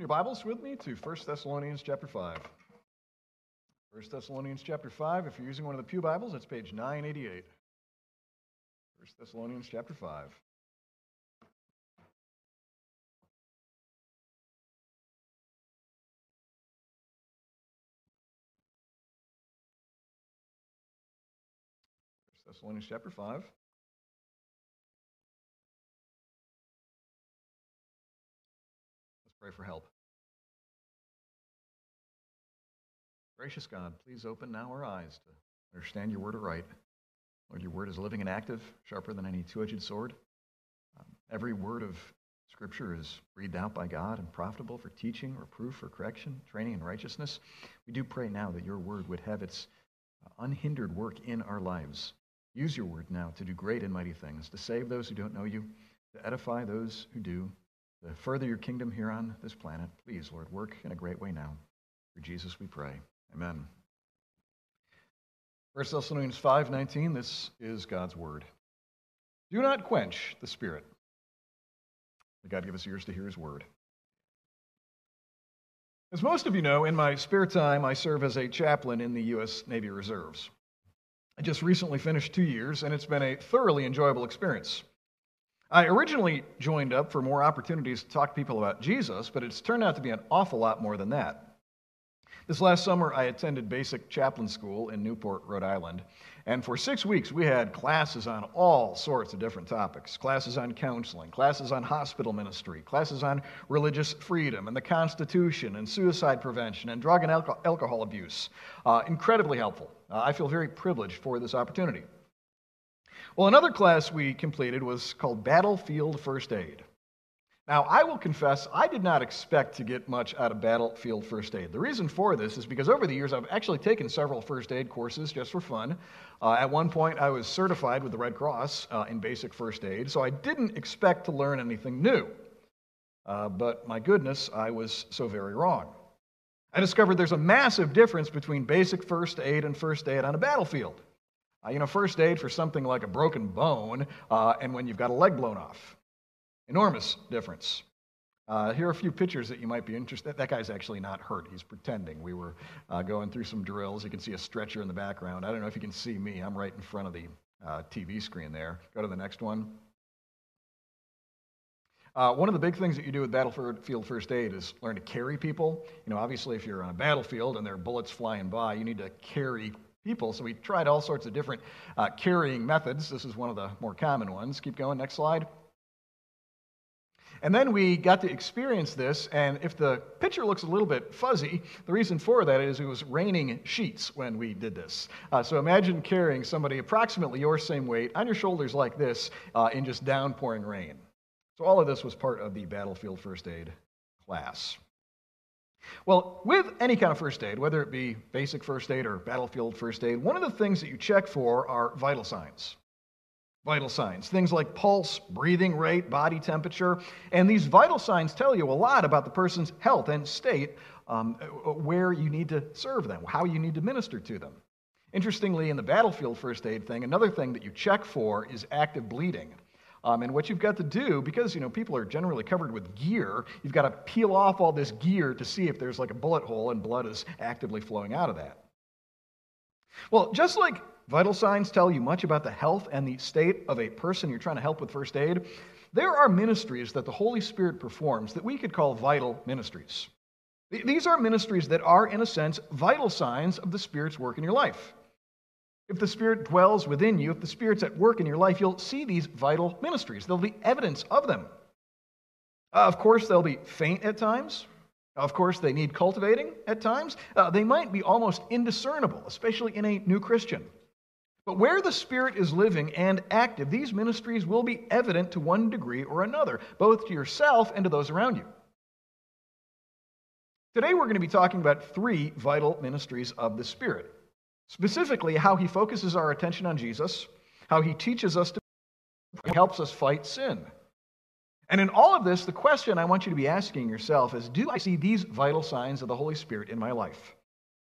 your Bibles with me to 1 Thessalonians chapter 5. 1 Thessalonians chapter 5, if you're using one of the Pew Bibles, it's page 988. 1 Thessalonians chapter 5. Thessalonians chapter 5. Let's pray for help. Gracious God, please open now our eyes to understand your word aright. Lord, your word is living and active, sharper than any two edged sword. Um, every word of Scripture is breathed out by God and profitable for teaching, reproof, for correction, training in righteousness. We do pray now that your word would have its uh, unhindered work in our lives. Use your word now to do great and mighty things, to save those who don't know you, to edify those who do, to further your kingdom here on this planet. Please, Lord, work in a great way now. For Jesus we pray. Amen. 1 Thessalonians 5:19 this is God's word. Do not quench the spirit. May God give us ears to hear his word. As most of you know, in my spare time I serve as a chaplain in the US Navy Reserves. I just recently finished 2 years and it's been a thoroughly enjoyable experience. I originally joined up for more opportunities to talk to people about Jesus, but it's turned out to be an awful lot more than that. This last summer, I attended basic chaplain school in Newport, Rhode Island. And for six weeks, we had classes on all sorts of different topics classes on counseling, classes on hospital ministry, classes on religious freedom and the Constitution, and suicide prevention, and drug and alcohol abuse. Uh, incredibly helpful. Uh, I feel very privileged for this opportunity. Well, another class we completed was called Battlefield First Aid. Now, I will confess, I did not expect to get much out of battlefield first aid. The reason for this is because over the years, I've actually taken several first aid courses just for fun. Uh, at one point, I was certified with the Red Cross uh, in basic first aid, so I didn't expect to learn anything new. Uh, but my goodness, I was so very wrong. I discovered there's a massive difference between basic first aid and first aid on a battlefield. Uh, you know, first aid for something like a broken bone uh, and when you've got a leg blown off. Enormous difference. Uh, here are a few pictures that you might be interested. That guy's actually not hurt. He's pretending. We were uh, going through some drills. You can see a stretcher in the background. I don't know if you can see me. I'm right in front of the uh, TV screen there. Go to the next one. Uh, one of the big things that you do with battlefield first aid is learn to carry people. You know, obviously, if you're on a battlefield and there are bullets flying by, you need to carry people. So we tried all sorts of different uh, carrying methods. This is one of the more common ones. Keep going. Next slide. And then we got to experience this, and if the picture looks a little bit fuzzy, the reason for that is it was raining sheets when we did this. Uh, so imagine carrying somebody approximately your same weight on your shoulders like this uh, in just downpouring rain. So all of this was part of the battlefield first aid class. Well, with any kind of first aid, whether it be basic first aid or battlefield first aid, one of the things that you check for are vital signs vital signs, things like pulse, breathing rate, body temperature. And these vital signs tell you a lot about the person's health and state, um, where you need to serve them, how you need to minister to them. Interestingly, in the battlefield first aid thing, another thing that you check for is active bleeding. Um, and what you've got to do, because you know people are generally covered with gear, you've got to peel off all this gear to see if there's like a bullet hole and blood is actively flowing out of that. Well, just like Vital signs tell you much about the health and the state of a person you're trying to help with first aid. There are ministries that the Holy Spirit performs that we could call vital ministries. These are ministries that are, in a sense, vital signs of the Spirit's work in your life. If the Spirit dwells within you, if the Spirit's at work in your life, you'll see these vital ministries. There'll be evidence of them. Uh, of course, they'll be faint at times. Of course, they need cultivating at times. Uh, they might be almost indiscernible, especially in a new Christian. But where the Spirit is living and active, these ministries will be evident to one degree or another, both to yourself and to those around you. Today, we're going to be talking about three vital ministries of the Spirit. Specifically, how he focuses our attention on Jesus, how he teaches us to helps us fight sin. And in all of this, the question I want you to be asking yourself is Do I see these vital signs of the Holy Spirit in my life?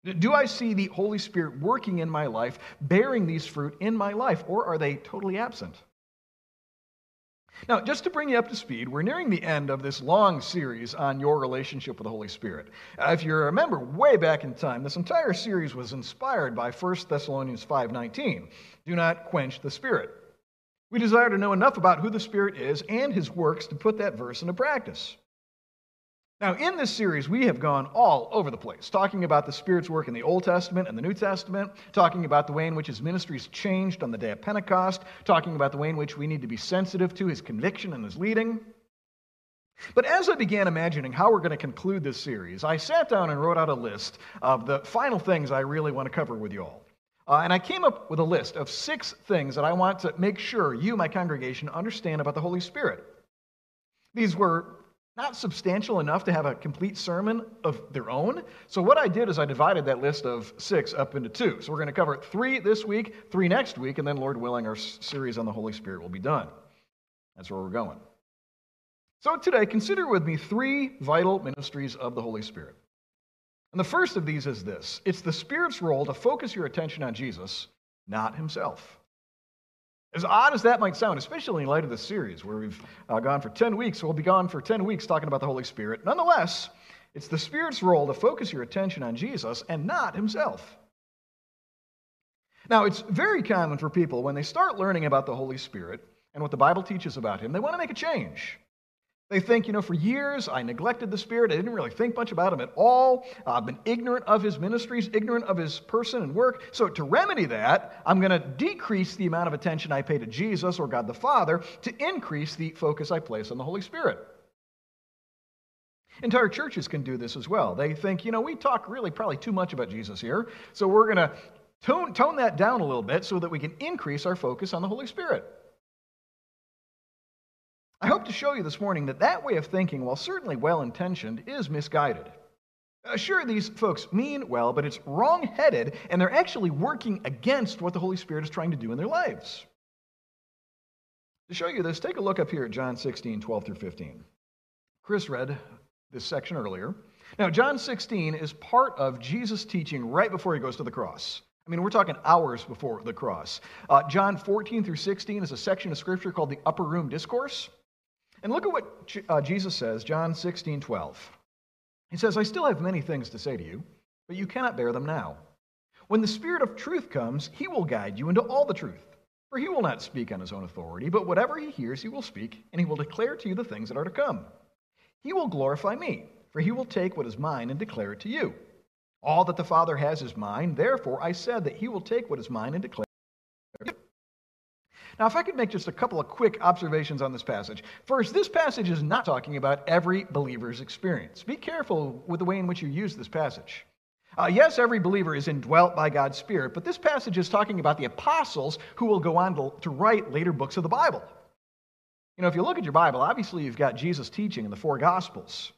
Do I see the Holy Spirit working in my life, bearing these fruit in my life, or are they totally absent? Now, just to bring you up to speed, we're nearing the end of this long series on your relationship with the Holy Spirit. Uh, if you remember way back in time, this entire series was inspired by 1 Thessalonians 5:19. Do not quench the Spirit. We desire to know enough about who the Spirit is and his works to put that verse into practice. Now, in this series, we have gone all over the place, talking about the Spirit's work in the Old Testament and the New Testament, talking about the way in which his ministries changed on the day of Pentecost, talking about the way in which we need to be sensitive to his conviction and his leading. But as I began imagining how we're going to conclude this series, I sat down and wrote out a list of the final things I really want to cover with you all. Uh, and I came up with a list of six things that I want to make sure you, my congregation, understand about the Holy Spirit. These were not substantial enough to have a complete sermon of their own. So, what I did is I divided that list of six up into two. So, we're going to cover three this week, three next week, and then, Lord willing, our series on the Holy Spirit will be done. That's where we're going. So, today, consider with me three vital ministries of the Holy Spirit. And the first of these is this it's the Spirit's role to focus your attention on Jesus, not himself. As odd as that might sound, especially in light of this series where we've uh, gone for 10 weeks, we'll be gone for 10 weeks talking about the Holy Spirit. Nonetheless, it's the Spirit's role to focus your attention on Jesus and not himself. Now, it's very common for people when they start learning about the Holy Spirit and what the Bible teaches about him, they want to make a change. They think, you know, for years I neglected the Spirit. I didn't really think much about him at all. I've been ignorant of his ministries, ignorant of his person and work. So, to remedy that, I'm going to decrease the amount of attention I pay to Jesus or God the Father to increase the focus I place on the Holy Spirit. Entire churches can do this as well. They think, you know, we talk really probably too much about Jesus here, so we're going to tone, tone that down a little bit so that we can increase our focus on the Holy Spirit. Hope to show you this morning that that way of thinking, while certainly well intentioned, is misguided. Uh, sure, these folks mean well, but it's wrong headed, and they're actually working against what the Holy Spirit is trying to do in their lives. To show you this, take a look up here at John 16, 12 through 15. Chris read this section earlier. Now, John 16 is part of Jesus' teaching right before he goes to the cross. I mean, we're talking hours before the cross. Uh, John 14 through 16 is a section of scripture called the Upper Room Discourse. And look at what uh, Jesus says, John 16, 12. He says, I still have many things to say to you, but you cannot bear them now. When the Spirit of truth comes, he will guide you into all the truth. For he will not speak on his own authority, but whatever he hears, he will speak, and he will declare to you the things that are to come. He will glorify me, for he will take what is mine and declare it to you. All that the Father has is mine, therefore I said that he will take what is mine and declare it to you. Now, if I could make just a couple of quick observations on this passage. First, this passage is not talking about every believer's experience. Be careful with the way in which you use this passage. Uh, yes, every believer is indwelt by God's Spirit, but this passage is talking about the apostles who will go on to, to write later books of the Bible. You know, if you look at your Bible, obviously you've got Jesus' teaching in the four Gospels.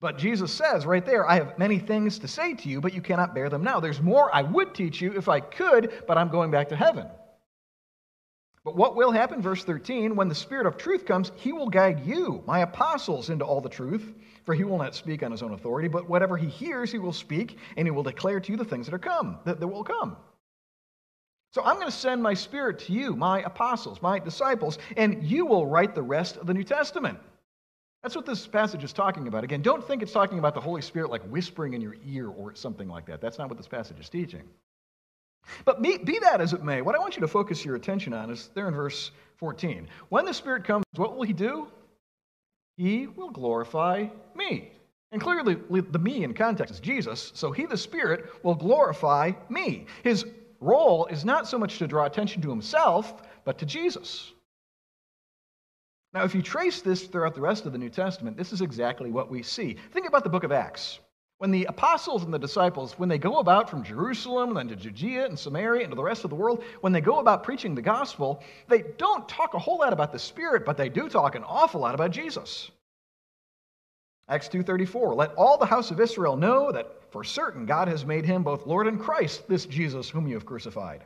But Jesus says right there, I have many things to say to you, but you cannot bear them now. There's more I would teach you if I could, but I'm going back to heaven. But what will happen, verse 13, when the Spirit of truth comes, he will guide you, my apostles, into all the truth. For he will not speak on his own authority, but whatever he hears, he will speak, and he will declare to you the things that are come, that, that will come. So I'm going to send my Spirit to you, my apostles, my disciples, and you will write the rest of the New Testament. That's what this passage is talking about. Again, don't think it's talking about the Holy Spirit like whispering in your ear or something like that. That's not what this passage is teaching. But be, be, that as it may, what I want you to focus your attention on is there in verse 14. When the Spirit comes, what will He do? He will glorify me. And clearly, the me in context is Jesus, so He, the Spirit, will glorify me. His role is not so much to draw attention to Himself, but to Jesus. Now, if you trace this throughout the rest of the New Testament, this is exactly what we see. Think about the book of Acts. When the apostles and the disciples, when they go about from Jerusalem, and then to Judea and Samaria and to the rest of the world, when they go about preaching the gospel, they don't talk a whole lot about the Spirit, but they do talk an awful lot about Jesus. Acts 2:34 Let all the house of Israel know that for certain God has made him both Lord and Christ this Jesus whom you have crucified.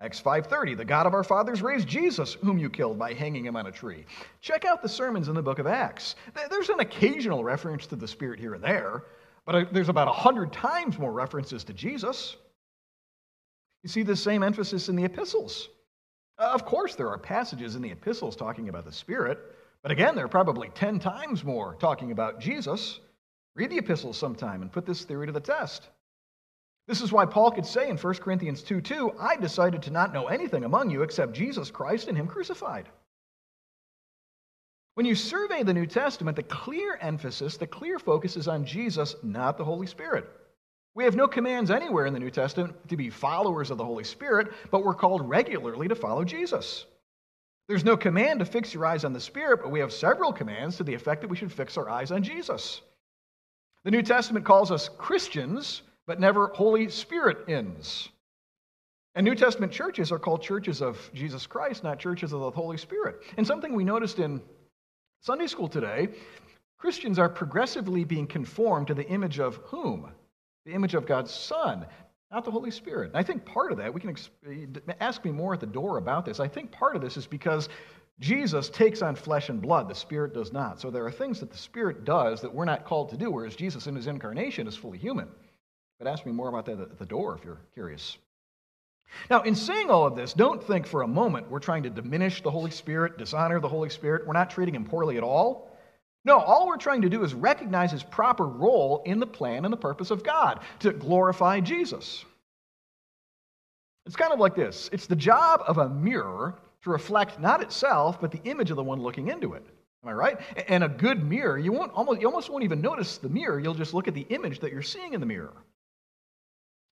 Acts 5:30 The God of our fathers raised Jesus whom you killed by hanging him on a tree. Check out the sermons in the book of Acts. There's an occasional reference to the Spirit here and there, but uh, there's about 100 times more references to Jesus. You see the same emphasis in the epistles. Of course, there are passages in the epistles talking about the Spirit, but again, there are probably 10 times more talking about Jesus. Read the epistles sometime and put this theory to the test. This is why Paul could say in 1 Corinthians 2 2, I decided to not know anything among you except Jesus Christ and Him crucified. When you survey the New Testament, the clear emphasis, the clear focus is on Jesus, not the Holy Spirit. We have no commands anywhere in the New Testament to be followers of the Holy Spirit, but we're called regularly to follow Jesus. There's no command to fix your eyes on the Spirit, but we have several commands to the effect that we should fix our eyes on Jesus. The New Testament calls us Christians, but never Holy Spirit ins. And New Testament churches are called churches of Jesus Christ, not churches of the Holy Spirit. And something we noticed in Sunday school today Christians are progressively being conformed to the image of whom? The image of God's Son, not the Holy Spirit. And I think part of that, we can ask me more at the door about this. I think part of this is because Jesus takes on flesh and blood, the Spirit does not. So there are things that the Spirit does that we're not called to do, whereas Jesus in his incarnation is fully human. But ask me more about that at the door if you're curious. Now, in saying all of this, don't think for a moment we're trying to diminish the Holy Spirit, dishonor the Holy Spirit. We're not treating him poorly at all. No, all we're trying to do is recognize his proper role in the plan and the purpose of God to glorify Jesus. It's kind of like this it's the job of a mirror to reflect not itself, but the image of the one looking into it. Am I right? And a good mirror, you, won't almost, you almost won't even notice the mirror, you'll just look at the image that you're seeing in the mirror.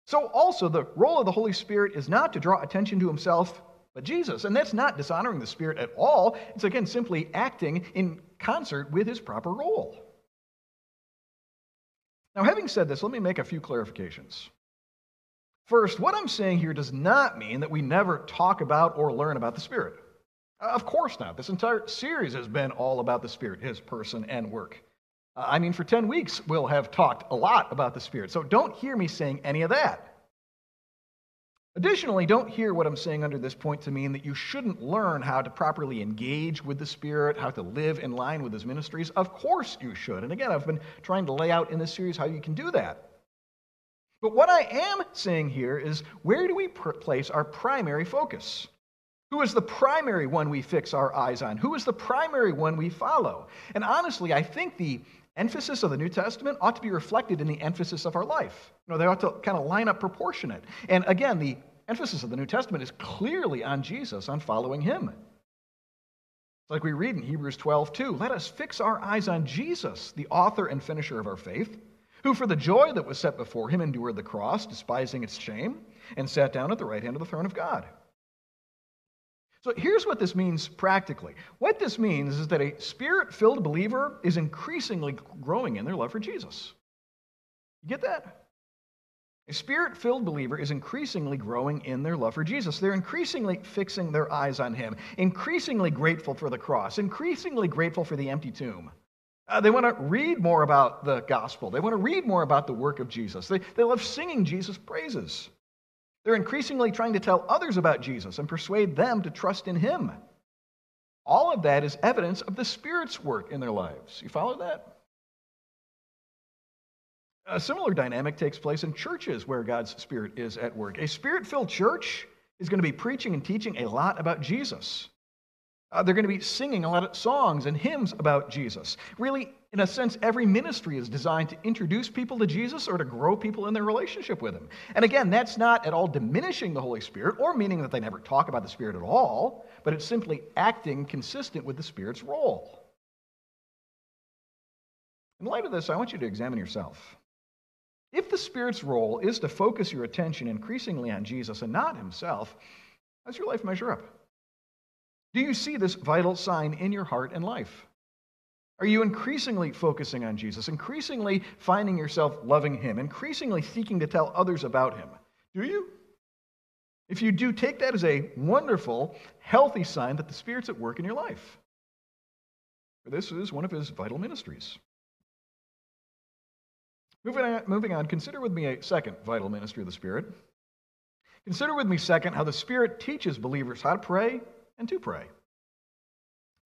So, also, the role of the Holy Spirit is not to draw attention to himself, but Jesus. And that's not dishonoring the Spirit at all. It's, again, simply acting in concert with his proper role. Now, having said this, let me make a few clarifications. First, what I'm saying here does not mean that we never talk about or learn about the Spirit. Of course not. This entire series has been all about the Spirit, his person and work. I mean, for 10 weeks, we'll have talked a lot about the Spirit. So don't hear me saying any of that. Additionally, don't hear what I'm saying under this point to mean that you shouldn't learn how to properly engage with the Spirit, how to live in line with His ministries. Of course you should. And again, I've been trying to lay out in this series how you can do that. But what I am saying here is where do we place our primary focus? Who is the primary one we fix our eyes on? Who is the primary one we follow? And honestly, I think the emphasis of the New Testament ought to be reflected in the emphasis of our life. You know, they ought to kind of line up proportionate. And again, the emphasis of the New Testament is clearly on Jesus, on following him. It's like we read in Hebrews 12, 2. Let us fix our eyes on Jesus, the author and finisher of our faith, who for the joy that was set before him endured the cross, despising its shame, and sat down at the right hand of the throne of God. So here's what this means practically. What this means is that a spirit filled believer is increasingly growing in their love for Jesus. You get that? A spirit filled believer is increasingly growing in their love for Jesus. They're increasingly fixing their eyes on Him, increasingly grateful for the cross, increasingly grateful for the empty tomb. Uh, they want to read more about the gospel. They want to read more about the work of Jesus. They, they love singing Jesus' praises. They're increasingly trying to tell others about Jesus and persuade them to trust in him. All of that is evidence of the Spirit's work in their lives. You follow that? A similar dynamic takes place in churches where God's Spirit is at work. A spirit filled church is going to be preaching and teaching a lot about Jesus. Uh, they're going to be singing a lot of songs and hymns about Jesus. Really, in a sense, every ministry is designed to introduce people to Jesus or to grow people in their relationship with Him. And again, that's not at all diminishing the Holy Spirit or meaning that they never talk about the Spirit at all, but it's simply acting consistent with the Spirit's role. In light of this, I want you to examine yourself. If the Spirit's role is to focus your attention increasingly on Jesus and not Himself, how's your life measure up? Do you see this vital sign in your heart and life? Are you increasingly focusing on Jesus, increasingly finding yourself loving Him, increasingly seeking to tell others about Him? Do you? If you do, take that as a wonderful, healthy sign that the Spirit's at work in your life. For this is one of His vital ministries. Moving on, moving on, consider with me a second vital ministry of the Spirit. Consider with me, second, how the Spirit teaches believers how to pray and to pray.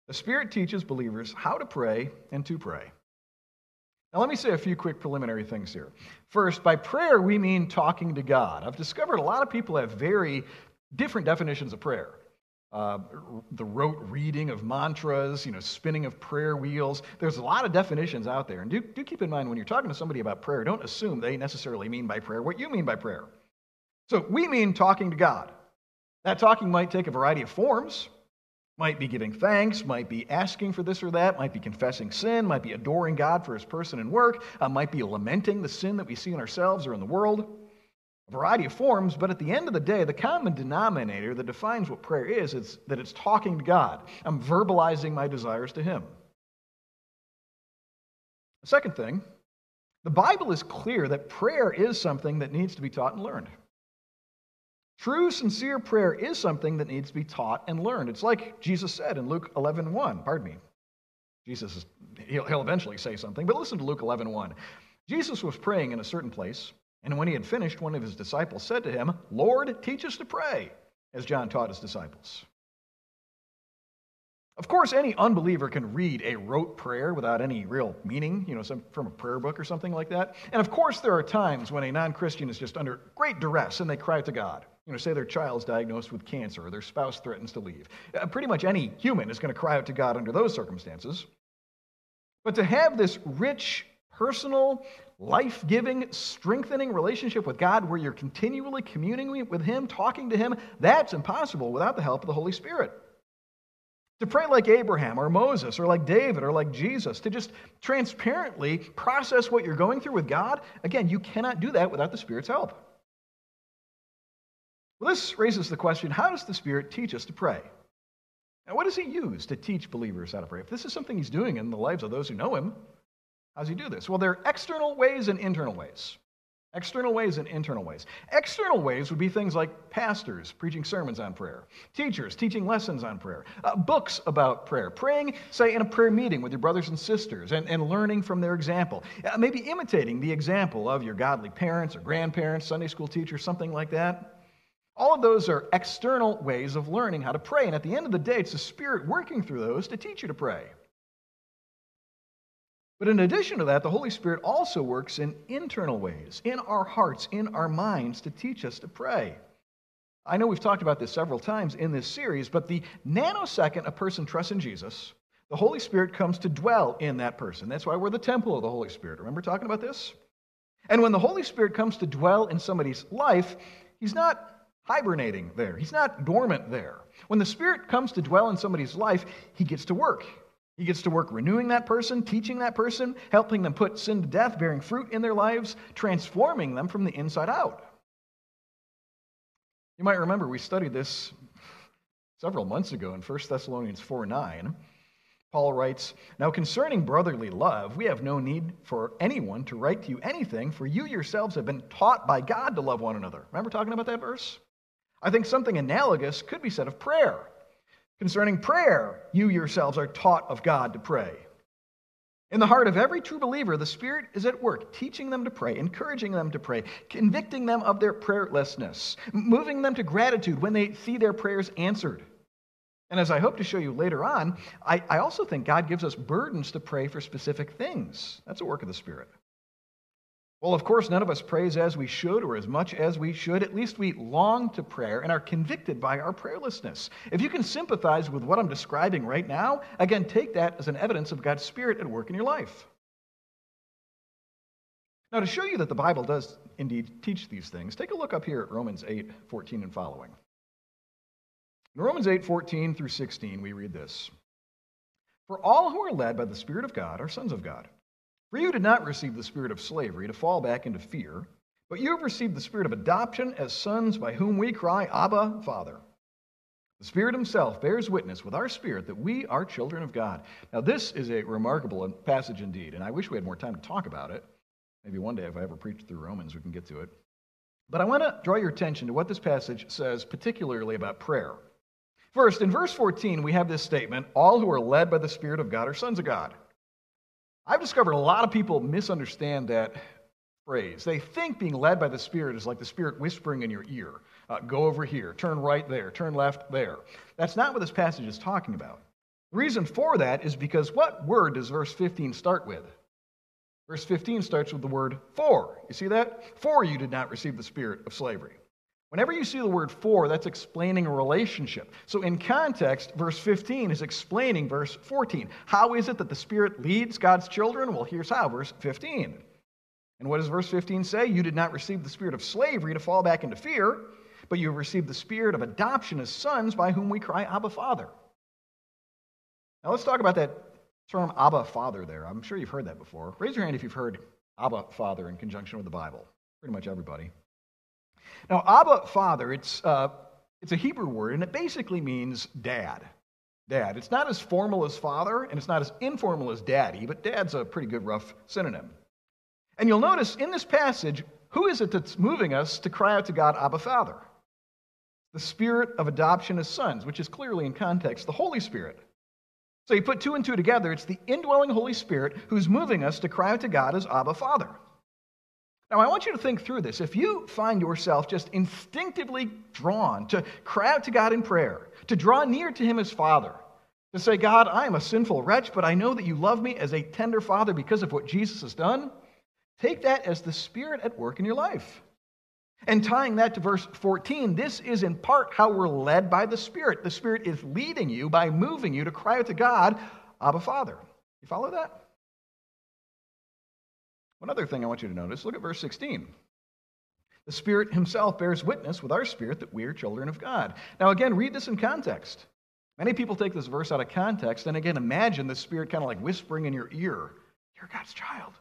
The Spirit teaches believers how to pray and to pray. Now, let me say a few quick preliminary things here. First, by prayer, we mean talking to God. I've discovered a lot of people have very different definitions of prayer. uh, the rote reading of mantras, you know, spinning of prayer wheels. There's a lot of definitions out there. And do, do keep in mind when you're talking to somebody about prayer, don't assume they necessarily mean by prayer what you mean by prayer. So we mean talking to God. That talking might take a variety of forms. Might be giving thanks, might be asking for this or that, might be confessing sin, might be adoring God for his person and work, uh, might be lamenting the sin that we see in ourselves or in the world a variety of forms, but at the end of the day, the common denominator that defines what prayer is is that it's talking to God. I'm verbalizing my desires to Him. The second thing, the Bible is clear that prayer is something that needs to be taught and learned. True, sincere prayer is something that needs to be taught and learned. It's like Jesus said in Luke 11 1. Pardon me. Jesus, is, he'll, he'll eventually say something, but listen to Luke 11 1. Jesus was praying in a certain place. And when he had finished, one of his disciples said to him, Lord, teach us to pray, as John taught his disciples. Of course, any unbeliever can read a rote prayer without any real meaning, you know, some, from a prayer book or something like that. And of course, there are times when a non Christian is just under great duress and they cry to God. You know, say their child's diagnosed with cancer or their spouse threatens to leave. Uh, pretty much any human is going to cry out to God under those circumstances. But to have this rich, personal, life giving, strengthening relationship with God where you're continually communing with Him, talking to Him, that's impossible without the help of the Holy Spirit. To pray like Abraham or Moses or like David or like Jesus, to just transparently process what you're going through with God, again, you cannot do that without the Spirit's help. Well, this raises the question how does the Spirit teach us to pray? And what does He use to teach believers how to pray? If this is something He's doing in the lives of those who know Him, how does he do this? Well, there are external ways and internal ways. External ways and internal ways. External ways would be things like pastors preaching sermons on prayer, teachers teaching lessons on prayer, uh, books about prayer, praying, say, in a prayer meeting with your brothers and sisters and, and learning from their example, uh, maybe imitating the example of your godly parents or grandparents, Sunday school teachers, something like that. All of those are external ways of learning how to pray. And at the end of the day, it's the Spirit working through those to teach you to pray. But in addition to that, the Holy Spirit also works in internal ways, in our hearts, in our minds, to teach us to pray. I know we've talked about this several times in this series, but the nanosecond a person trusts in Jesus, the Holy Spirit comes to dwell in that person. That's why we're the temple of the Holy Spirit. Remember talking about this? And when the Holy Spirit comes to dwell in somebody's life, he's not hibernating there, he's not dormant there. When the Spirit comes to dwell in somebody's life, he gets to work. He gets to work renewing that person, teaching that person, helping them put sin to death, bearing fruit in their lives, transforming them from the inside out. You might remember we studied this several months ago in 1 Thessalonians 4 9. Paul writes, Now concerning brotherly love, we have no need for anyone to write to you anything, for you yourselves have been taught by God to love one another. Remember talking about that verse? I think something analogous could be said of prayer. Concerning prayer, you yourselves are taught of God to pray. In the heart of every true believer, the Spirit is at work, teaching them to pray, encouraging them to pray, convicting them of their prayerlessness, moving them to gratitude when they see their prayers answered. And as I hope to show you later on, I, I also think God gives us burdens to pray for specific things. That's a work of the Spirit. Well, of course, none of us prays as we should or as much as we should. At least we long to prayer and are convicted by our prayerlessness. If you can sympathize with what I'm describing right now, again, take that as an evidence of God's Spirit at work in your life. Now, to show you that the Bible does indeed teach these things, take a look up here at Romans 8 14 and following. In Romans 8 14 through 16, we read this For all who are led by the Spirit of God are sons of God. For you did not receive the spirit of slavery to fall back into fear, but you have received the spirit of adoption as sons by whom we cry, Abba, Father. The Spirit Himself bears witness with our spirit that we are children of God. Now, this is a remarkable passage indeed, and I wish we had more time to talk about it. Maybe one day, if I ever preach through Romans, we can get to it. But I want to draw your attention to what this passage says, particularly about prayer. First, in verse 14, we have this statement All who are led by the Spirit of God are sons of God. I've discovered a lot of people misunderstand that phrase. They think being led by the Spirit is like the Spirit whispering in your ear uh, go over here, turn right there, turn left there. That's not what this passage is talking about. The reason for that is because what word does verse 15 start with? Verse 15 starts with the word for. You see that? For you did not receive the spirit of slavery. Whenever you see the word for, that's explaining a relationship. So, in context, verse 15 is explaining verse 14. How is it that the Spirit leads God's children? Well, here's how verse 15. And what does verse 15 say? You did not receive the spirit of slavery to fall back into fear, but you have received the spirit of adoption as sons by whom we cry, Abba, Father. Now, let's talk about that term Abba, Father there. I'm sure you've heard that before. Raise your hand if you've heard Abba, Father in conjunction with the Bible. Pretty much everybody. Now, Abba, Father, it's, uh, it's a Hebrew word, and it basically means dad. Dad. It's not as formal as father, and it's not as informal as daddy, but dad's a pretty good rough synonym. And you'll notice in this passage, who is it that's moving us to cry out to God, Abba, Father? The spirit of adoption as sons, which is clearly in context the Holy Spirit. So you put two and two together, it's the indwelling Holy Spirit who's moving us to cry out to God as Abba, Father. Now, I want you to think through this. If you find yourself just instinctively drawn to cry out to God in prayer, to draw near to Him as Father, to say, God, I am a sinful wretch, but I know that you love me as a tender Father because of what Jesus has done, take that as the Spirit at work in your life. And tying that to verse 14, this is in part how we're led by the Spirit. The Spirit is leading you by moving you to cry out to God, Abba Father. You follow that? One other thing I want you to notice look at verse 16. The Spirit Himself bears witness with our spirit that we are children of God. Now, again, read this in context. Many people take this verse out of context and again imagine the Spirit kind of like whispering in your ear, You're God's child.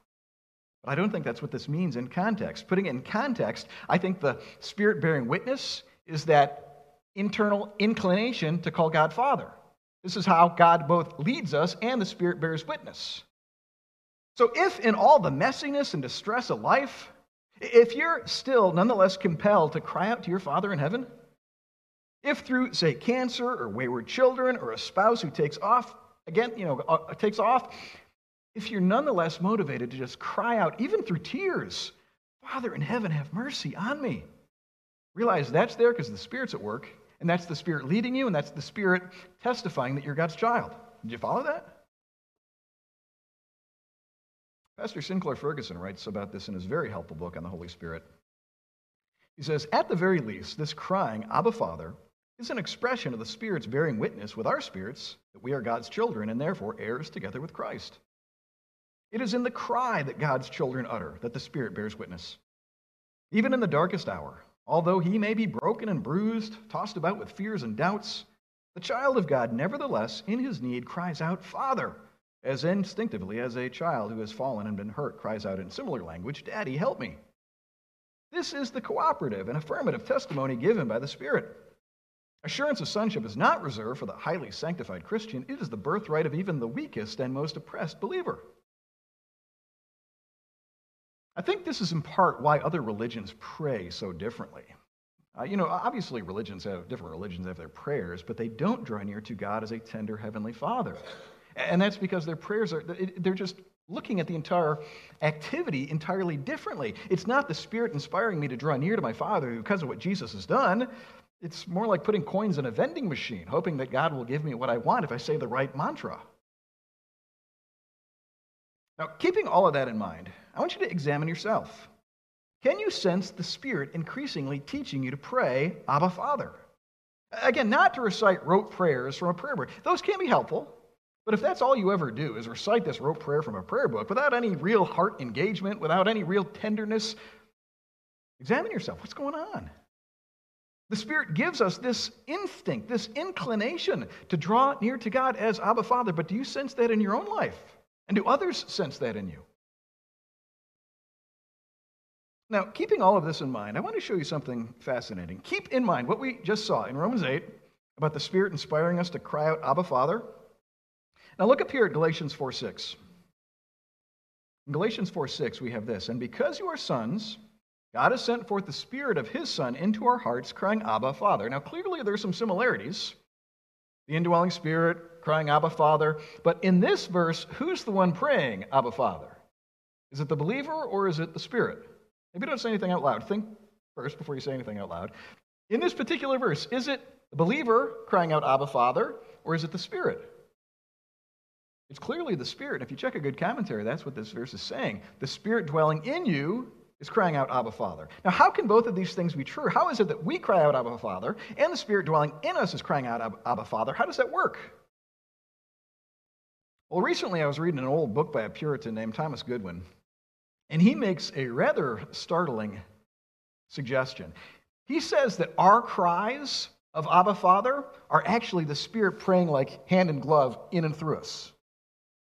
But I don't think that's what this means in context. Putting it in context, I think the Spirit bearing witness is that internal inclination to call God Father. This is how God both leads us and the Spirit bears witness. So, if in all the messiness and distress of life, if you're still nonetheless compelled to cry out to your Father in heaven, if through, say, cancer or wayward children or a spouse who takes off, again, you know, uh, takes off, if you're nonetheless motivated to just cry out, even through tears, Father in heaven, have mercy on me. Realize that's there because the Spirit's at work, and that's the Spirit leading you, and that's the Spirit testifying that you're God's child. Did you follow that? Pastor Sinclair Ferguson writes about this in his very helpful book on the Holy Spirit. He says, At the very least, this crying, Abba Father, is an expression of the Spirit's bearing witness with our spirits that we are God's children and therefore heirs together with Christ. It is in the cry that God's children utter that the Spirit bears witness. Even in the darkest hour, although he may be broken and bruised, tossed about with fears and doubts, the child of God, nevertheless, in his need, cries out, Father as instinctively as a child who has fallen and been hurt cries out in similar language, Daddy, help me. This is the cooperative and affirmative testimony given by the Spirit. Assurance of sonship is not reserved for the highly sanctified Christian, it is the birthright of even the weakest and most oppressed believer. I think this is in part why other religions pray so differently. Uh, you know, obviously, religions have different religions have their prayers, but they don't draw near to God as a tender heavenly Father. And that's because their prayers are, they're just looking at the entire activity entirely differently. It's not the Spirit inspiring me to draw near to my Father because of what Jesus has done. It's more like putting coins in a vending machine, hoping that God will give me what I want if I say the right mantra. Now, keeping all of that in mind, I want you to examine yourself. Can you sense the Spirit increasingly teaching you to pray, Abba Father? Again, not to recite rote prayers from a prayer book. Those can be helpful. But if that's all you ever do is recite this rote prayer from a prayer book without any real heart engagement, without any real tenderness, examine yourself. What's going on? The Spirit gives us this instinct, this inclination to draw near to God as Abba Father, but do you sense that in your own life? And do others sense that in you? Now, keeping all of this in mind, I want to show you something fascinating. Keep in mind what we just saw in Romans 8 about the Spirit inspiring us to cry out, Abba Father. Now look up here at Galatians 4 6. In Galatians 4 6, we have this And because you are sons, God has sent forth the Spirit of His Son into our hearts, crying, Abba, Father. Now, clearly, there's some similarities. The indwelling Spirit crying, Abba, Father. But in this verse, who's the one praying, Abba, Father? Is it the believer or is it the Spirit? Maybe don't say anything out loud. Think first before you say anything out loud. In this particular verse, is it the believer crying out, Abba, Father, or is it the Spirit? It's clearly the Spirit. If you check a good commentary, that's what this verse is saying. The Spirit dwelling in you is crying out, Abba, Father. Now, how can both of these things be true? How is it that we cry out, Abba, Father, and the Spirit dwelling in us is crying out, Abba, Father? How does that work? Well, recently I was reading an old book by a Puritan named Thomas Goodwin, and he makes a rather startling suggestion. He says that our cries of Abba Father are actually the Spirit praying like hand and glove in and through us.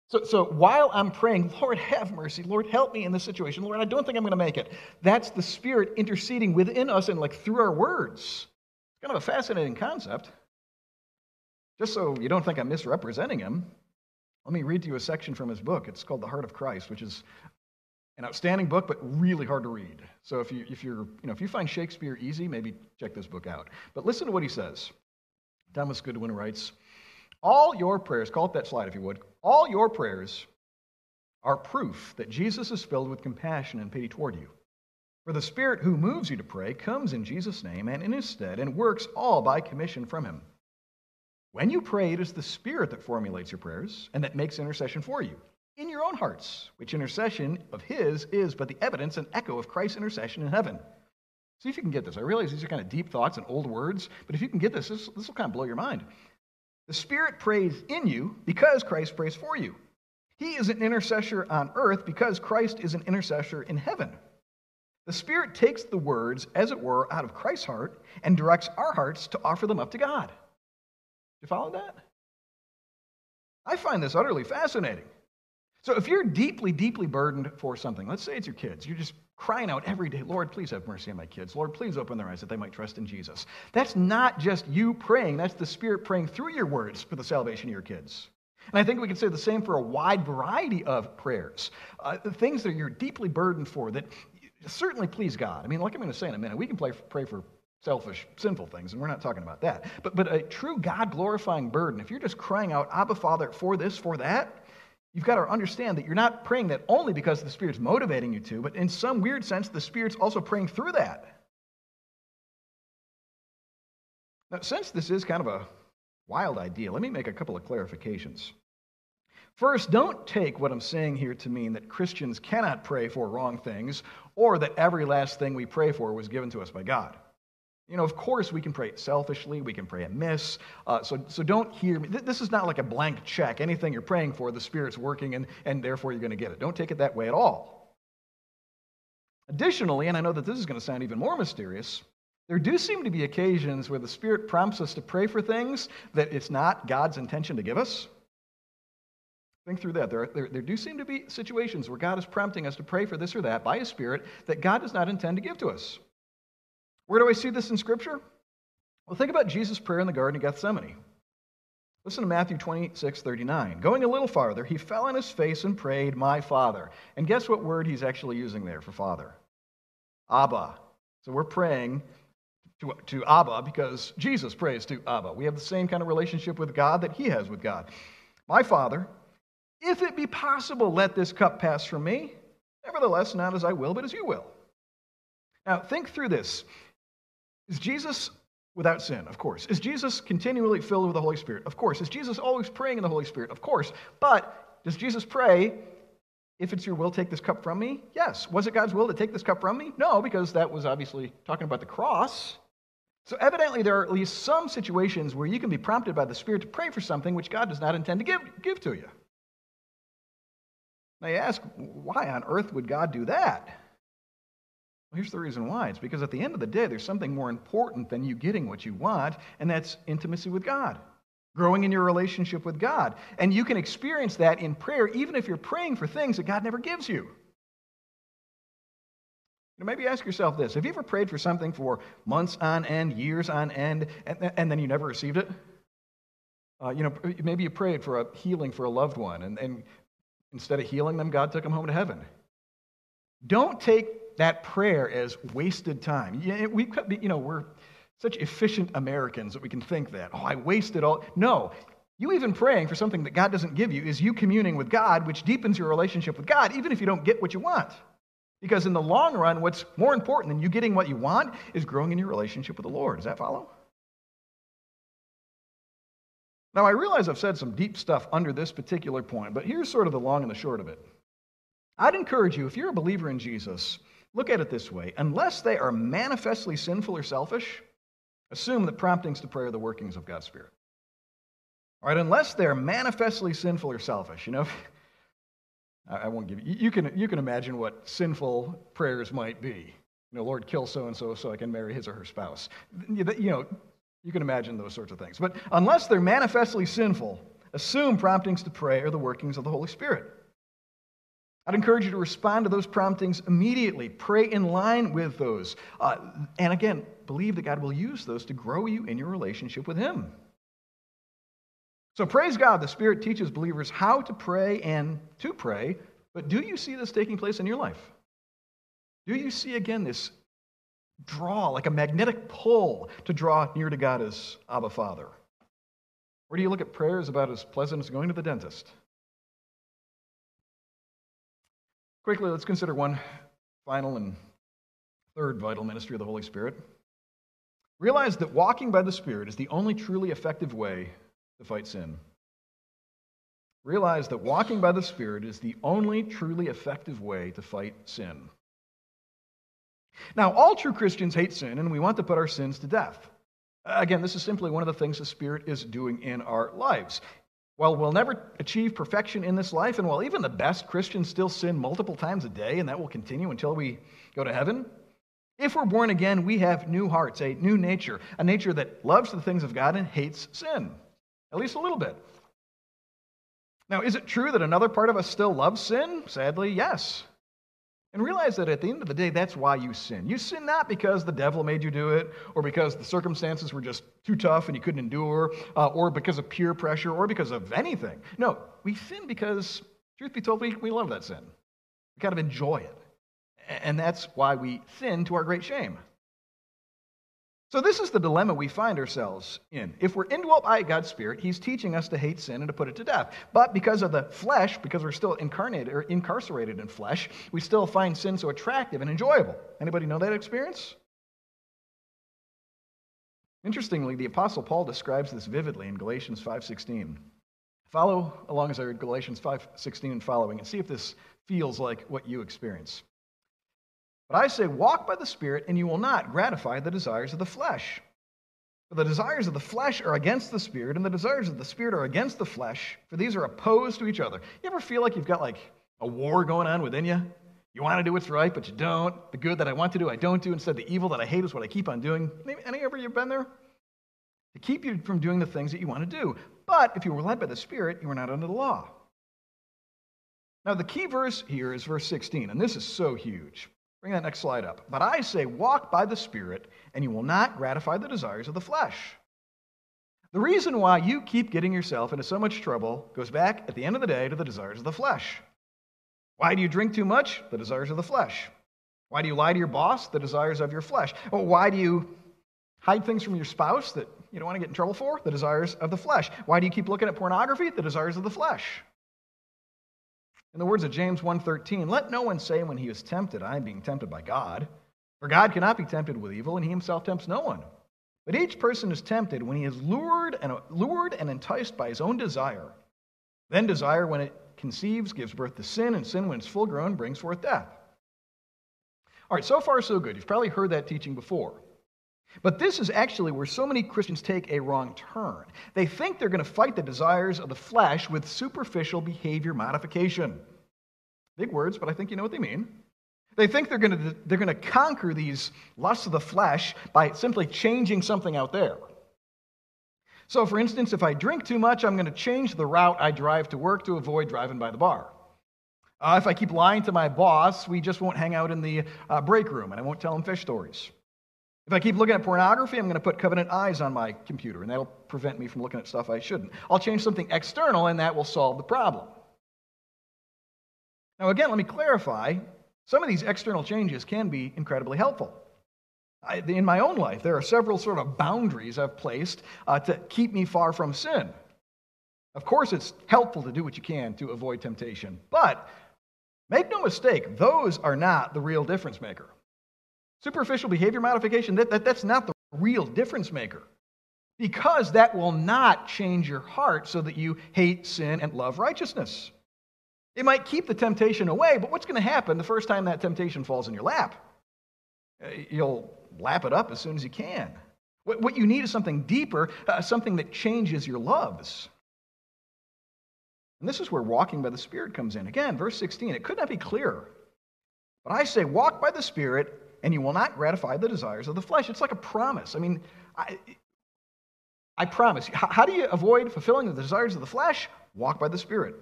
So, so while I'm praying, Lord, have mercy, Lord, help me in this situation, Lord, I don't think I'm going to make it, that's the Spirit interceding within us and like through our words. It's kind of a fascinating concept. Just so you don't think I'm misrepresenting him, let me read to you a section from his book. It's called The Heart of Christ, which is an outstanding book, but really hard to read. So if you if you're you know if you find Shakespeare easy, maybe check this book out. But listen to what he says. Thomas Goodwin writes, "All your prayers, call up that slide if you would. All your prayers are proof that Jesus is filled with compassion and pity toward you. For the Spirit who moves you to pray comes in Jesus' name and in His stead and works all by commission from Him. When you pray, it is the Spirit that formulates your prayers and that makes intercession for you." in your own hearts, which intercession of his is but the evidence and echo of Christ's intercession in heaven. See if you can get this. I realize these are kind of deep thoughts and old words, but if you can get this, this, this will kind of blow your mind. The Spirit prays in you because Christ prays for you. He is an intercessor on earth because Christ is an intercessor in heaven. The Spirit takes the words, as it were, out of Christ's heart and directs our hearts to offer them up to God. You follow that? I find this utterly fascinating. So if you're deeply, deeply burdened for something, let's say it's your kids, you're just crying out every day, Lord, please have mercy on my kids. Lord, please open their eyes that they might trust in Jesus. That's not just you praying, that's the Spirit praying through your words for the salvation of your kids. And I think we can say the same for a wide variety of prayers. Uh, the things that you're deeply burdened for that certainly please God. I mean, like I'm going to say in a minute, we can play, pray for selfish, sinful things, and we're not talking about that. But, but a true God glorifying burden, if you're just crying out, Abba, Father, for this, for that, You've got to understand that you're not praying that only because the Spirit's motivating you to, but in some weird sense, the Spirit's also praying through that. Now, since this is kind of a wild idea, let me make a couple of clarifications. First, don't take what I'm saying here to mean that Christians cannot pray for wrong things or that every last thing we pray for was given to us by God. You know, of course, we can pray selfishly, we can pray amiss. Uh, so, so don't hear me. This is not like a blank check. Anything you're praying for, the Spirit's working, and, and therefore you're going to get it. Don't take it that way at all. Additionally, and I know that this is going to sound even more mysterious, there do seem to be occasions where the Spirit prompts us to pray for things that it's not God's intention to give us. Think through that. There, there, there do seem to be situations where God is prompting us to pray for this or that by His Spirit that God does not intend to give to us. Where do I see this in Scripture? Well, think about Jesus' prayer in the Garden of Gethsemane. Listen to Matthew 26, 39. Going a little farther, he fell on his face and prayed, My Father. And guess what word he's actually using there for Father? Abba. So we're praying to, to Abba because Jesus prays to Abba. We have the same kind of relationship with God that he has with God. My Father, if it be possible, let this cup pass from me. Nevertheless, not as I will, but as you will. Now, think through this. Is Jesus without sin? Of course. Is Jesus continually filled with the Holy Spirit? Of course. Is Jesus always praying in the Holy Spirit? Of course. But does Jesus pray, if it's your will, take this cup from me? Yes. Was it God's will to take this cup from me? No, because that was obviously talking about the cross. So, evidently, there are at least some situations where you can be prompted by the Spirit to pray for something which God does not intend to give, give to you. Now, you ask, why on earth would God do that? Well, here's the reason why. It's because at the end of the day, there's something more important than you getting what you want, and that's intimacy with God, growing in your relationship with God. And you can experience that in prayer, even if you're praying for things that God never gives you. Now, maybe ask yourself this Have you ever prayed for something for months on end, years on end, and, and then you never received it? Uh, you know, maybe you prayed for a healing for a loved one, and, and instead of healing them, God took them home to heaven. Don't take that prayer as wasted time. We, you know, we're such efficient Americans that we can think that, oh, I wasted all. No, you even praying for something that God doesn't give you is you communing with God, which deepens your relationship with God, even if you don't get what you want. Because in the long run, what's more important than you getting what you want is growing in your relationship with the Lord. Does that follow? Now, I realize I've said some deep stuff under this particular point, but here's sort of the long and the short of it. I'd encourage you, if you're a believer in Jesus, Look at it this way unless they are manifestly sinful or selfish, assume that promptings to pray are the workings of God's Spirit. All right, unless they're manifestly sinful or selfish. You know, I won't give you, you can, you can imagine what sinful prayers might be. You know, Lord, kill so and so so I can marry his or her spouse. You know, you can imagine those sorts of things. But unless they're manifestly sinful, assume promptings to pray are the workings of the Holy Spirit. I'd encourage you to respond to those promptings immediately. Pray in line with those. Uh, and again, believe that God will use those to grow you in your relationship with Him. So praise God, the Spirit teaches believers how to pray and to pray. But do you see this taking place in your life? Do you see again this draw, like a magnetic pull to draw near to God as Abba Father? Or do you look at prayers about as pleasant as going to the dentist? Quickly, let's consider one final and third vital ministry of the Holy Spirit. Realize that walking by the Spirit is the only truly effective way to fight sin. Realize that walking by the Spirit is the only truly effective way to fight sin. Now, all true Christians hate sin, and we want to put our sins to death. Again, this is simply one of the things the Spirit is doing in our lives. While we'll never achieve perfection in this life, and while even the best Christians still sin multiple times a day, and that will continue until we go to heaven, if we're born again, we have new hearts, a new nature, a nature that loves the things of God and hates sin, at least a little bit. Now, is it true that another part of us still loves sin? Sadly, yes. And realize that at the end of the day, that's why you sin. You sin not because the devil made you do it, or because the circumstances were just too tough and you couldn't endure, uh, or because of peer pressure, or because of anything. No, we sin because, truth be told, we, we love that sin. We kind of enjoy it. And that's why we sin to our great shame. So, this is the dilemma we find ourselves in. If we're indwelt by God's Spirit, He's teaching us to hate sin and to put it to death. But because of the flesh, because we're still incarnated or incarcerated in flesh, we still find sin so attractive and enjoyable. Anybody know that experience? Interestingly, the Apostle Paul describes this vividly in Galatians 5:16. Follow along as I read Galatians 5:16 and following, and see if this feels like what you experience. But I say, walk by the Spirit, and you will not gratify the desires of the flesh. For the desires of the flesh are against the Spirit, and the desires of the Spirit are against the flesh, for these are opposed to each other. You ever feel like you've got like a war going on within you? You want to do what's right, but you don't. The good that I want to do, I don't do. Instead, the evil that I hate is what I keep on doing. Any ever you've been there? To keep you from doing the things that you want to do. But if you were led by the Spirit, you were not under the law. Now, the key verse here is verse 16, and this is so huge. Bring that next slide up. But I say, walk by the Spirit, and you will not gratify the desires of the flesh. The reason why you keep getting yourself into so much trouble goes back at the end of the day to the desires of the flesh. Why do you drink too much? The desires of the flesh. Why do you lie to your boss? The desires of your flesh. Well, why do you hide things from your spouse that you don't want to get in trouble for? The desires of the flesh. Why do you keep looking at pornography? The desires of the flesh. In the words of James 1:13, let no one say when he is tempted, I am being tempted by God. For God cannot be tempted with evil, and he himself tempts no one. But each person is tempted when he is lured and lured and enticed by his own desire. Then desire, when it conceives, gives birth to sin, and sin, when it's full grown, brings forth death. All right, so far so good. You've probably heard that teaching before. But this is actually where so many Christians take a wrong turn. They think they're going to fight the desires of the flesh with superficial behavior modification. Big words, but I think you know what they mean. They think they're going to, they're going to conquer these lusts of the flesh by simply changing something out there. So, for instance, if I drink too much, I'm going to change the route I drive to work to avoid driving by the bar. Uh, if I keep lying to my boss, we just won't hang out in the uh, break room and I won't tell him fish stories. If I keep looking at pornography, I'm going to put covenant eyes on my computer, and that'll prevent me from looking at stuff I shouldn't. I'll change something external, and that will solve the problem. Now, again, let me clarify some of these external changes can be incredibly helpful. I, in my own life, there are several sort of boundaries I've placed uh, to keep me far from sin. Of course, it's helpful to do what you can to avoid temptation, but make no mistake, those are not the real difference maker. Superficial behavior modification, that, that, that's not the real difference maker. Because that will not change your heart so that you hate sin and love righteousness. It might keep the temptation away, but what's going to happen the first time that temptation falls in your lap? Uh, you'll lap it up as soon as you can. What you need is something deeper, uh, something that changes your loves. And this is where walking by the Spirit comes in. Again, verse 16, it could not be clearer. But I say, walk by the Spirit, and you will not gratify the desires of the flesh. It's like a promise. I mean, I, I promise. How do you avoid fulfilling the desires of the flesh? Walk by the Spirit.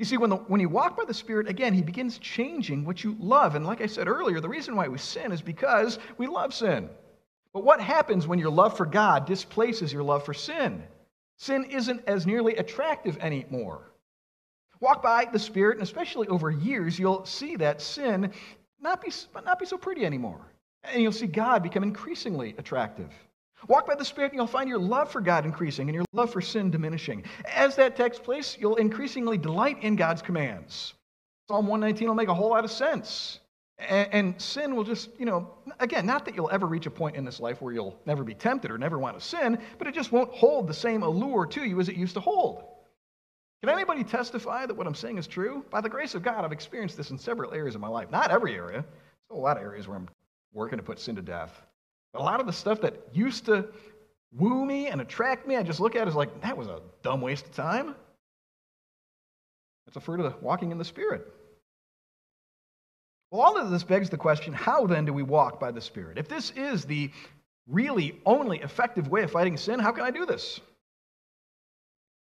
You see, when, the, when you walk by the Spirit, again, He begins changing what you love. And like I said earlier, the reason why we sin is because we love sin. But what happens when your love for God displaces your love for sin? Sin isn't as nearly attractive anymore. Walk by the Spirit, and especially over years, you'll see that sin not be, not be so pretty anymore. And you'll see God become increasingly attractive. Walk by the Spirit, and you'll find your love for God increasing and your love for sin diminishing. As that takes place, you'll increasingly delight in God's commands. Psalm 119 will make a whole lot of sense. And, and, sin will just, you know, again, not that you'll ever reach a point in this life where you'll never be tempted or never want to sin, but it just won't hold the same allure to you as it used to hold. Can anybody testify that what I'm saying is true? By the grace of God, I've experienced this in several areas of my life. Not every area. There's a lot of areas where I'm working to put sin to death. A lot of the stuff that used to woo me and attract me, I just look at as like, that was a dumb waste of time. It's a fruit of walking in the Spirit. Well, all of this begs the question how then do we walk by the Spirit? If this is the really only effective way of fighting sin, how can I do this?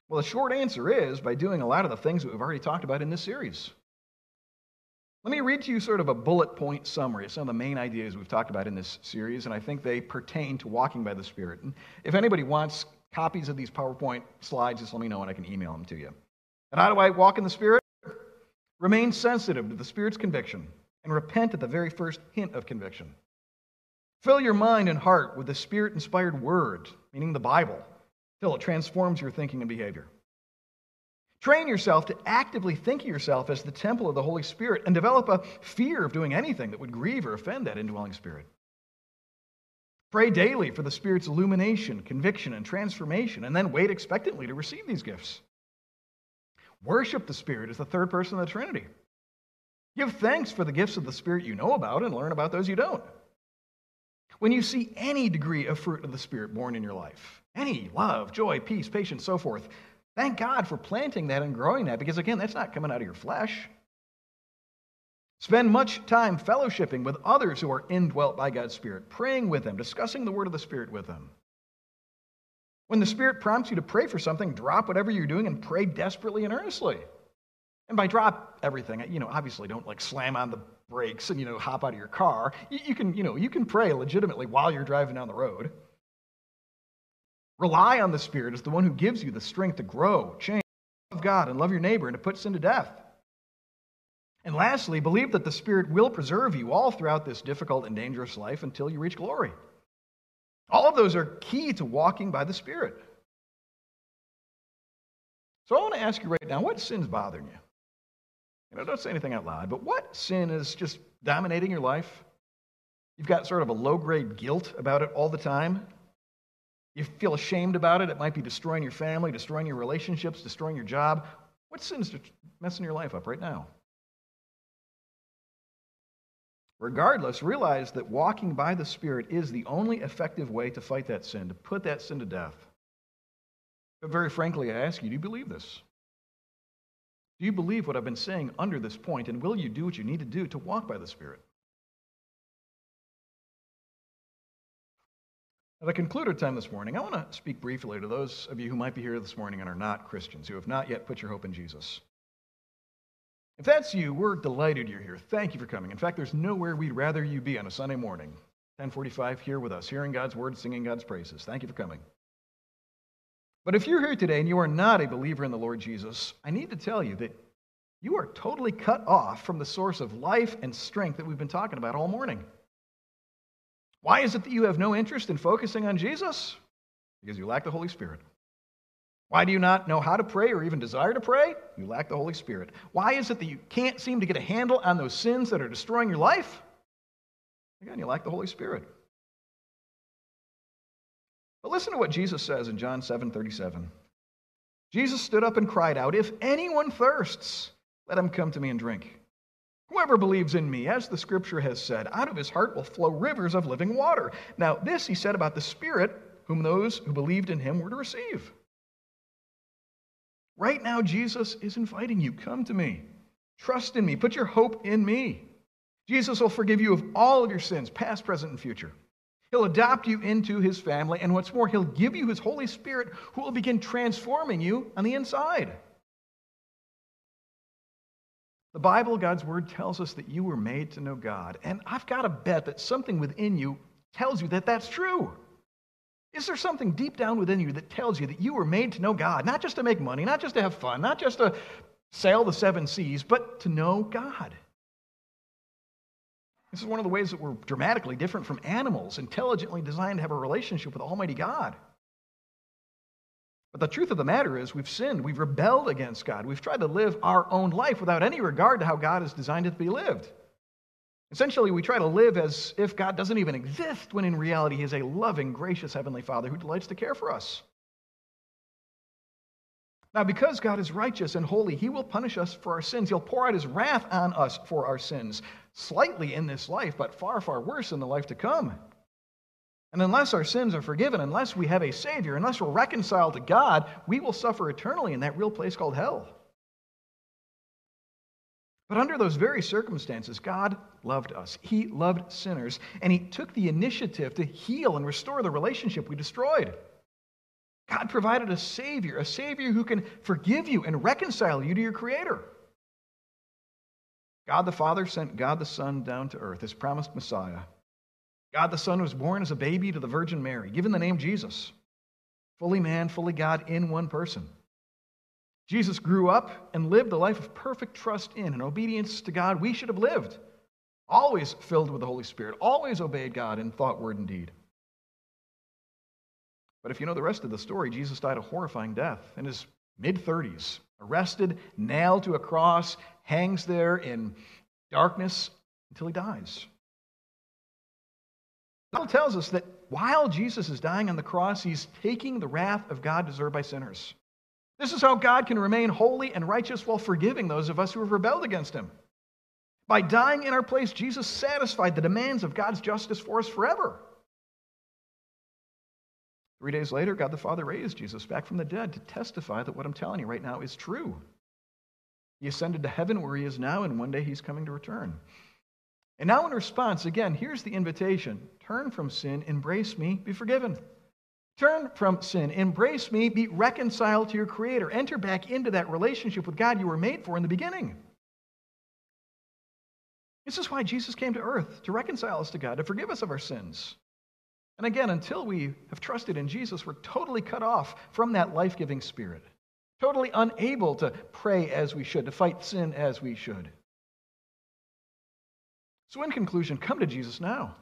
Well, the short answer is by doing a lot of the things that we've already talked about in this series. Let me read to you sort of a bullet point summary of some of the main ideas we've talked about in this series, and I think they pertain to walking by the Spirit. And if anybody wants copies of these PowerPoint slides, just let me know and I can email them to you. And how do I walk in the Spirit? Remain sensitive to the Spirit's conviction and repent at the very first hint of conviction. Fill your mind and heart with the Spirit inspired Word, meaning the Bible, till it transforms your thinking and behavior. Train yourself to actively think of yourself as the temple of the Holy Spirit and develop a fear of doing anything that would grieve or offend that indwelling Spirit. Pray daily for the Spirit's illumination, conviction, and transformation, and then wait expectantly to receive these gifts. Worship the Spirit as the third person of the Trinity. Give thanks for the gifts of the Spirit you know about and learn about those you don't. When you see any degree of fruit of the Spirit born in your life, any love, joy, peace, patience, so forth, thank God for planting that and growing that because, again, that's not coming out of your flesh. Spend much time fellowshipping with others who are indwelt by God's Spirit, praying with them, discussing the word of the Spirit with them. When the Spirit prompts you to pray for something, drop whatever you're doing and pray desperately and earnestly. And by drop everything, you know, obviously don't like slam on the brakes and, you know, hop out of your car. You, you can, you know, you can pray legitimately while you're driving down the road. Rely on the Spirit as the one who gives you the strength to grow, change, love God, and love your neighbor and to put sin to death. And lastly, believe that the Spirit will preserve you all throughout this difficult and dangerous life until you reach glory. All of those are key to walking by the Spirit. So I want to ask you right now what sin's bothering you? You know, don't say anything out loud, but what sin is just dominating your life? You've got sort of a low grade guilt about it all the time. You feel ashamed about it. It might be destroying your family, destroying your relationships, destroying your job. What sin's messing your life up right now? Regardless, realize that walking by the Spirit is the only effective way to fight that sin, to put that sin to death. But very frankly, I ask you, do you believe this? Do you believe what I've been saying under this point, and will you do what you need to do to walk by the Spirit? As I conclude our time this morning, I want to speak briefly to those of you who might be here this morning and are not Christians, who have not yet put your hope in Jesus. If that's you, we're delighted you're here. Thank you for coming. In fact, there's nowhere we'd rather you be on a Sunday morning, 1045 here with us, hearing God's word, singing God's praises. Thank you for coming. But if you're here today and you are not a believer in the Lord Jesus, I need to tell you that you are totally cut off from the source of life and strength that we've been talking about all morning. Why is it that you have no interest in focusing on Jesus? Because you lack the Holy Spirit. Why do you not know how to pray or even desire to pray? You lack the Holy Spirit. Why is it that you can't seem to get a handle on those sins that are destroying your life? Again, you lack the Holy Spirit. But listen to what Jesus says in John 7 37. Jesus stood up and cried out, If anyone thirsts, let him come to me and drink. Whoever believes in me, as the scripture has said, out of his heart will flow rivers of living water. Now, this he said about the Spirit, whom those who believed in him were to receive. Right now, Jesus is inviting you come to me. Trust in me. Put your hope in me. Jesus will forgive you of all of your sins, past, present, and future. He'll adopt you into his family, and what's more, he'll give you his Holy Spirit who will begin transforming you on the inside. The Bible, God's Word, tells us that you were made to know God. And I've got to bet that something within you tells you that that's true. Is there something deep down within you that tells you that you were made to know God, not just to make money, not just to have fun, not just to sail the seven seas, but to know God? This is one of the ways that we're dramatically different from animals, intelligently designed to have a relationship with Almighty God. But the truth of the matter is, we've sinned. We've rebelled against God. We've tried to live our own life without any regard to how God has designed it to be lived. Essentially, we try to live as if God doesn't even exist, when in reality, He is a loving, gracious Heavenly Father who delights to care for us. Now, because God is righteous and holy, He will punish us for our sins. He'll pour out His wrath on us for our sins, slightly in this life, but far, far worse in the life to come. And unless our sins are forgiven, unless we have a Savior, unless we're reconciled to God, we will suffer eternally in that real place called hell. But under those very circumstances, God loved us. He loved sinners, and He took the initiative to heal and restore the relationship we destroyed. God provided a Savior, a Savior who can forgive you and reconcile you to your Creator. God the Father sent God the Son down to earth, His promised Messiah. God the Son was born as a baby to the Virgin Mary, given the name Jesus. Fully man, fully God in one person. Jesus grew up and lived the life of perfect trust in and obedience to God we should have lived, always filled with the Holy Spirit, always obeyed God in thought, word, and deed. But if you know the rest of the story, Jesus died a horrifying death in his mid 30s, arrested, nailed to a cross, hangs there in darkness until he dies. The Bible tells us that while Jesus is dying on the cross, he's taking the wrath of God deserved by sinners. This is how God can remain holy and righteous while forgiving those of us who have rebelled against him. By dying in our place, Jesus satisfied the demands of God's justice for us forever. Three days later, God the Father raised Jesus back from the dead to testify that what I'm telling you right now is true. He ascended to heaven where he is now, and one day he's coming to return. And now, in response, again, here's the invitation turn from sin, embrace me, be forgiven. Turn from sin, embrace me, be reconciled to your Creator. Enter back into that relationship with God you were made for in the beginning. This is why Jesus came to earth, to reconcile us to God, to forgive us of our sins. And again, until we have trusted in Jesus, we're totally cut off from that life giving spirit, totally unable to pray as we should, to fight sin as we should. So, in conclusion, come to Jesus now.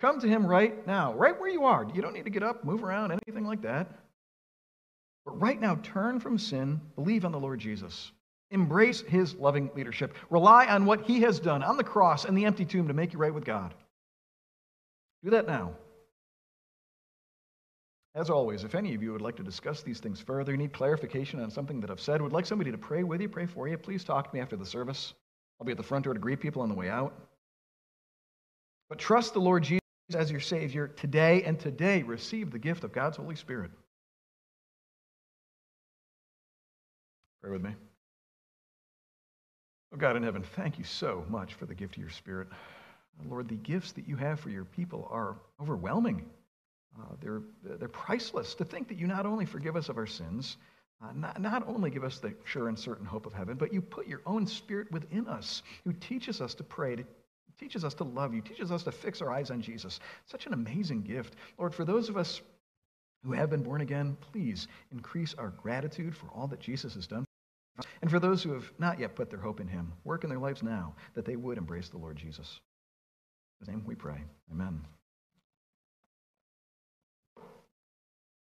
Come to him right now, right where you are. You don't need to get up, move around, anything like that. But right now, turn from sin, believe on the Lord Jesus. Embrace his loving leadership. Rely on what he has done on the cross and the empty tomb to make you right with God. Do that now. As always, if any of you would like to discuss these things further, need clarification on something that I've said, would like somebody to pray with you, pray for you, please talk to me after the service. I'll be at the front door to greet people on the way out. But trust the Lord Jesus as your Savior today, and today receive the gift of God's Holy Spirit. Pray with me. Oh, God in heaven, thank you so much for the gift of your Spirit. Lord, the gifts that you have for your people are overwhelming. Uh, they're, they're priceless. To think that you not only forgive us of our sins, uh, not, not only give us the sure and certain hope of heaven, but you put your own spirit within us who teaches us to pray, to, teaches us to love you, teaches us to fix our eyes on Jesus. Such an amazing gift. Lord, for those of us who have been born again, please increase our gratitude for all that Jesus has done. And for those who have not yet put their hope in him, work in their lives now that they would embrace the Lord Jesus. In his name we pray. Amen.